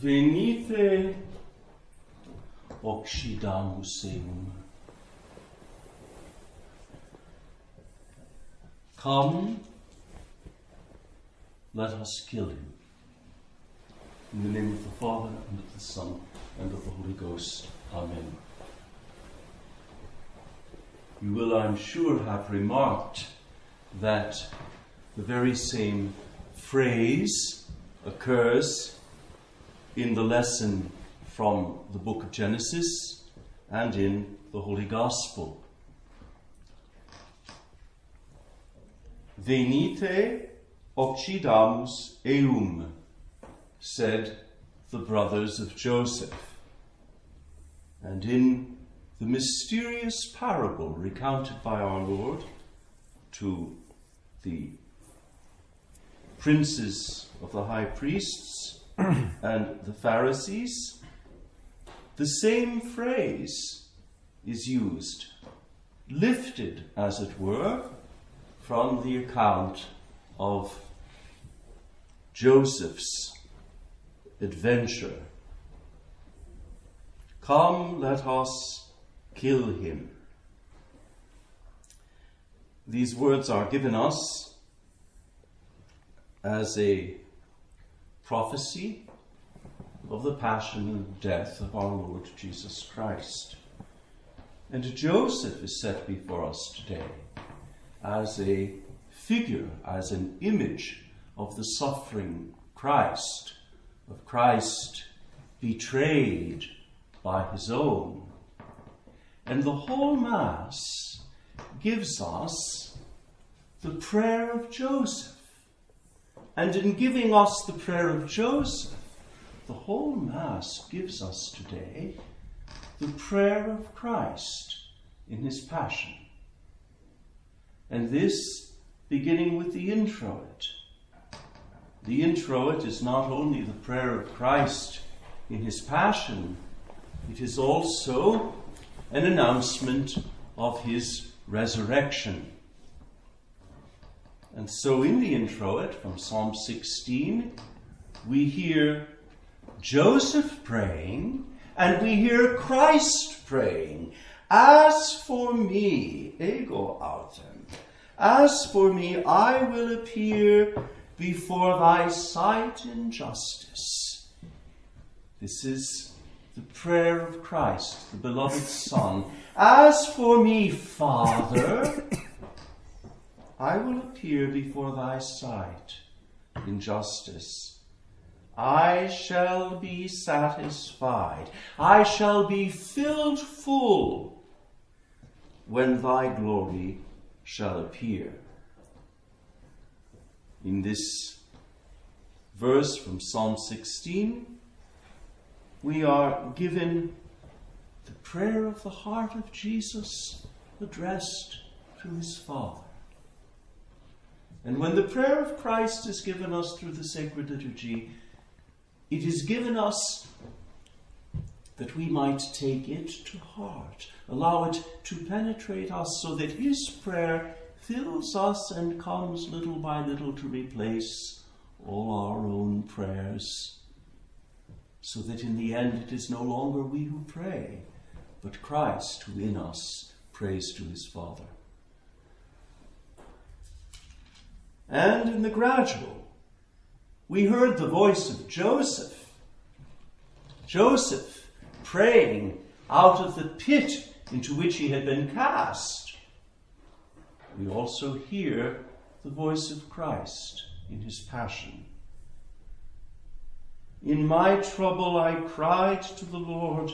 Venite occidamus eum. Come, let us kill him. In the name of the Father, and of the Son, and of the Holy Ghost. Amen. You will, I'm sure, have remarked that the very same phrase occurs in the lesson from the book of Genesis and in the Holy Gospel. Venite occidamus eum, said the brothers of Joseph. And in the mysterious parable recounted by our Lord to the princes of the high priests and the Pharisees, the same phrase is used, lifted, as it were, from the account of Joseph's adventure. Come, let us kill him. These words are given us as a prophecy of the passion and death of our Lord Jesus Christ. And Joseph is set before us today as a figure, as an image of the suffering Christ, of Christ betrayed by his own. And the whole Mass gives us the prayer of Joseph. And in giving us the prayer of Joseph, the whole Mass gives us today the prayer of Christ in his Passion. And this beginning with the introit. The introit is not only the prayer of Christ in his Passion, it is also an announcement of his resurrection. And so in the introit from Psalm 16, we hear Joseph praying and we hear Christ praying. As for me, ego autem, as for me, I will appear before thy sight in justice. This is the prayer of Christ, the beloved Son. As for me, Father, I will appear before thy sight in justice. I shall be satisfied. I shall be filled full when thy glory shall appear. In this verse from Psalm 16, we are given the prayer of the heart of Jesus addressed to his Father. And when the prayer of Christ is given us through the sacred liturgy, it is given us that we might take it to heart, allow it to penetrate us so that his prayer fills us and comes little by little to replace all our own prayers, so that in the end it is no longer we who pray, but Christ who in us prays to his Father. And in the gradual, we heard the voice of Joseph. Joseph praying out of the pit into which he had been cast. We also hear the voice of Christ in his passion. In my trouble I cried to the Lord,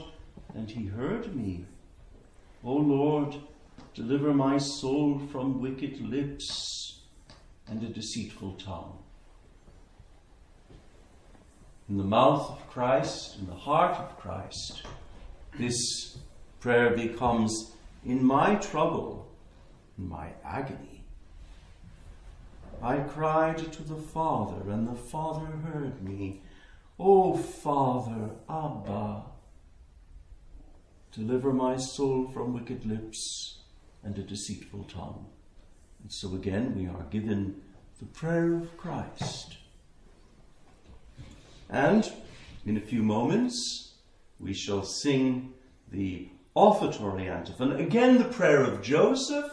and he heard me. O Lord, deliver my soul from wicked lips and a deceitful tongue. In the mouth of Christ, in the heart of Christ, this prayer becomes in my trouble, in my agony. I cried to the Father, and the Father heard me. O Father, Abba, deliver my soul from wicked lips and a deceitful tongue. And so again we are given the prayer of Christ. And In a few moments, we shall sing the offertory antiphon, again the prayer of Joseph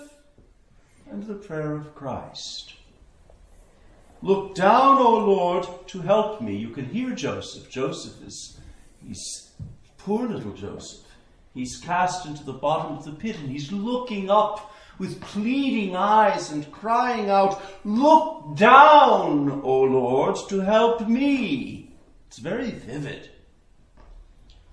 and the prayer of Christ. Look down, O Lord, to help me. You can hear Joseph. Joseph is, he's poor little Joseph. He's cast into the bottom of the pit and he's looking up with pleading eyes and crying out, Look down, O Lord, to help me. It's very vivid.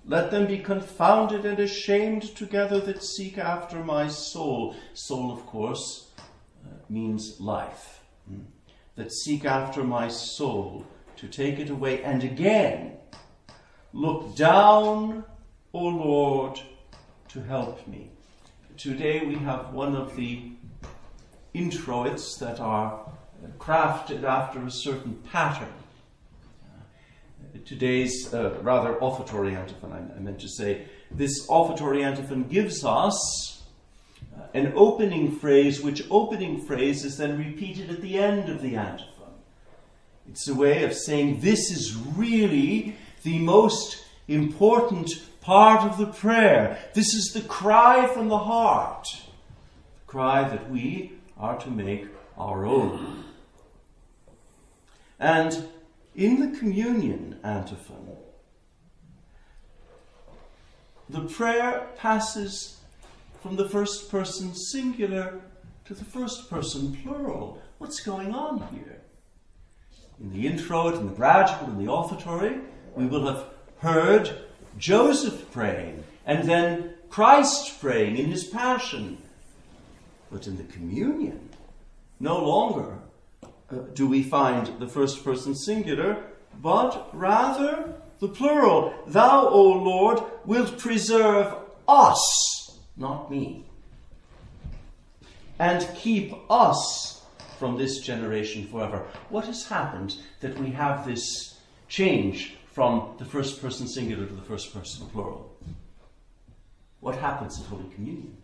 Let them be confounded and ashamed together that seek after my soul. Soul, of course, uh, means life. Hmm that seek after my soul to take it away. And again, look down, O Lord, to help me. Today we have one of the introits that are crafted after a certain pattern. Today's uh, rather offertory antiphon, I, I meant to say, this offertory antiphon gives us an opening phrase, which opening phrase is then repeated at the end of the antiphon. It's a way of saying this is really the most important part of the prayer. This is the cry from the heart, the cry that we are to make our own. And in the communion antiphon, the prayer passes from the first person singular to the first person plural. What's going on here? In the introit, in the gradual, in the offertory, we will have heard Joseph praying and then Christ praying in his passion. But in the communion, no longer uh, do we find the first person singular, but rather the plural. Thou, O Lord, wilt preserve us not me. And keep us from this generation forever. What has happened that we have this change from the first person singular to the first person plural? What happens at Holy Communion?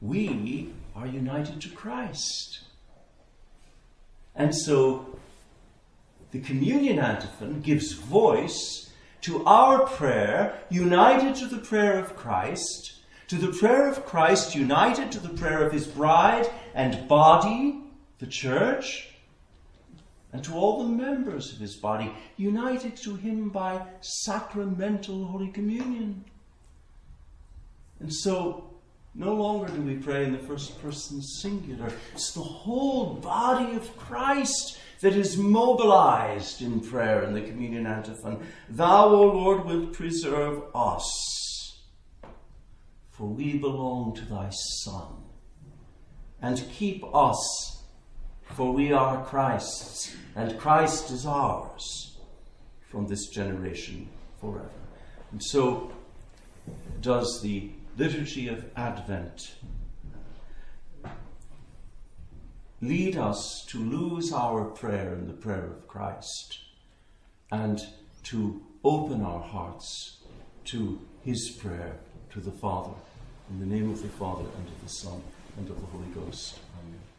We are united to Christ. And so the communion antiphon gives voice to our prayer, united to the prayer of Christ, to the prayer of Christ united to the prayer of his bride and body, the church, and to all the members of his body, united to him by sacramental Holy Communion. And so, no longer do we pray in the first person singular. It's the whole body of Christ that is mobilized in prayer in the communion antiphon. Thou, O Lord, wilt preserve us for we belong to thy Son. And keep us, for we are Christ's, and Christ is ours from this generation forever. And so does the liturgy of Advent lead us to lose our prayer in the prayer of Christ and to open our hearts to his prayer to the Father. In the name of the Father, and of the Son, and of the Holy Ghost. Amen.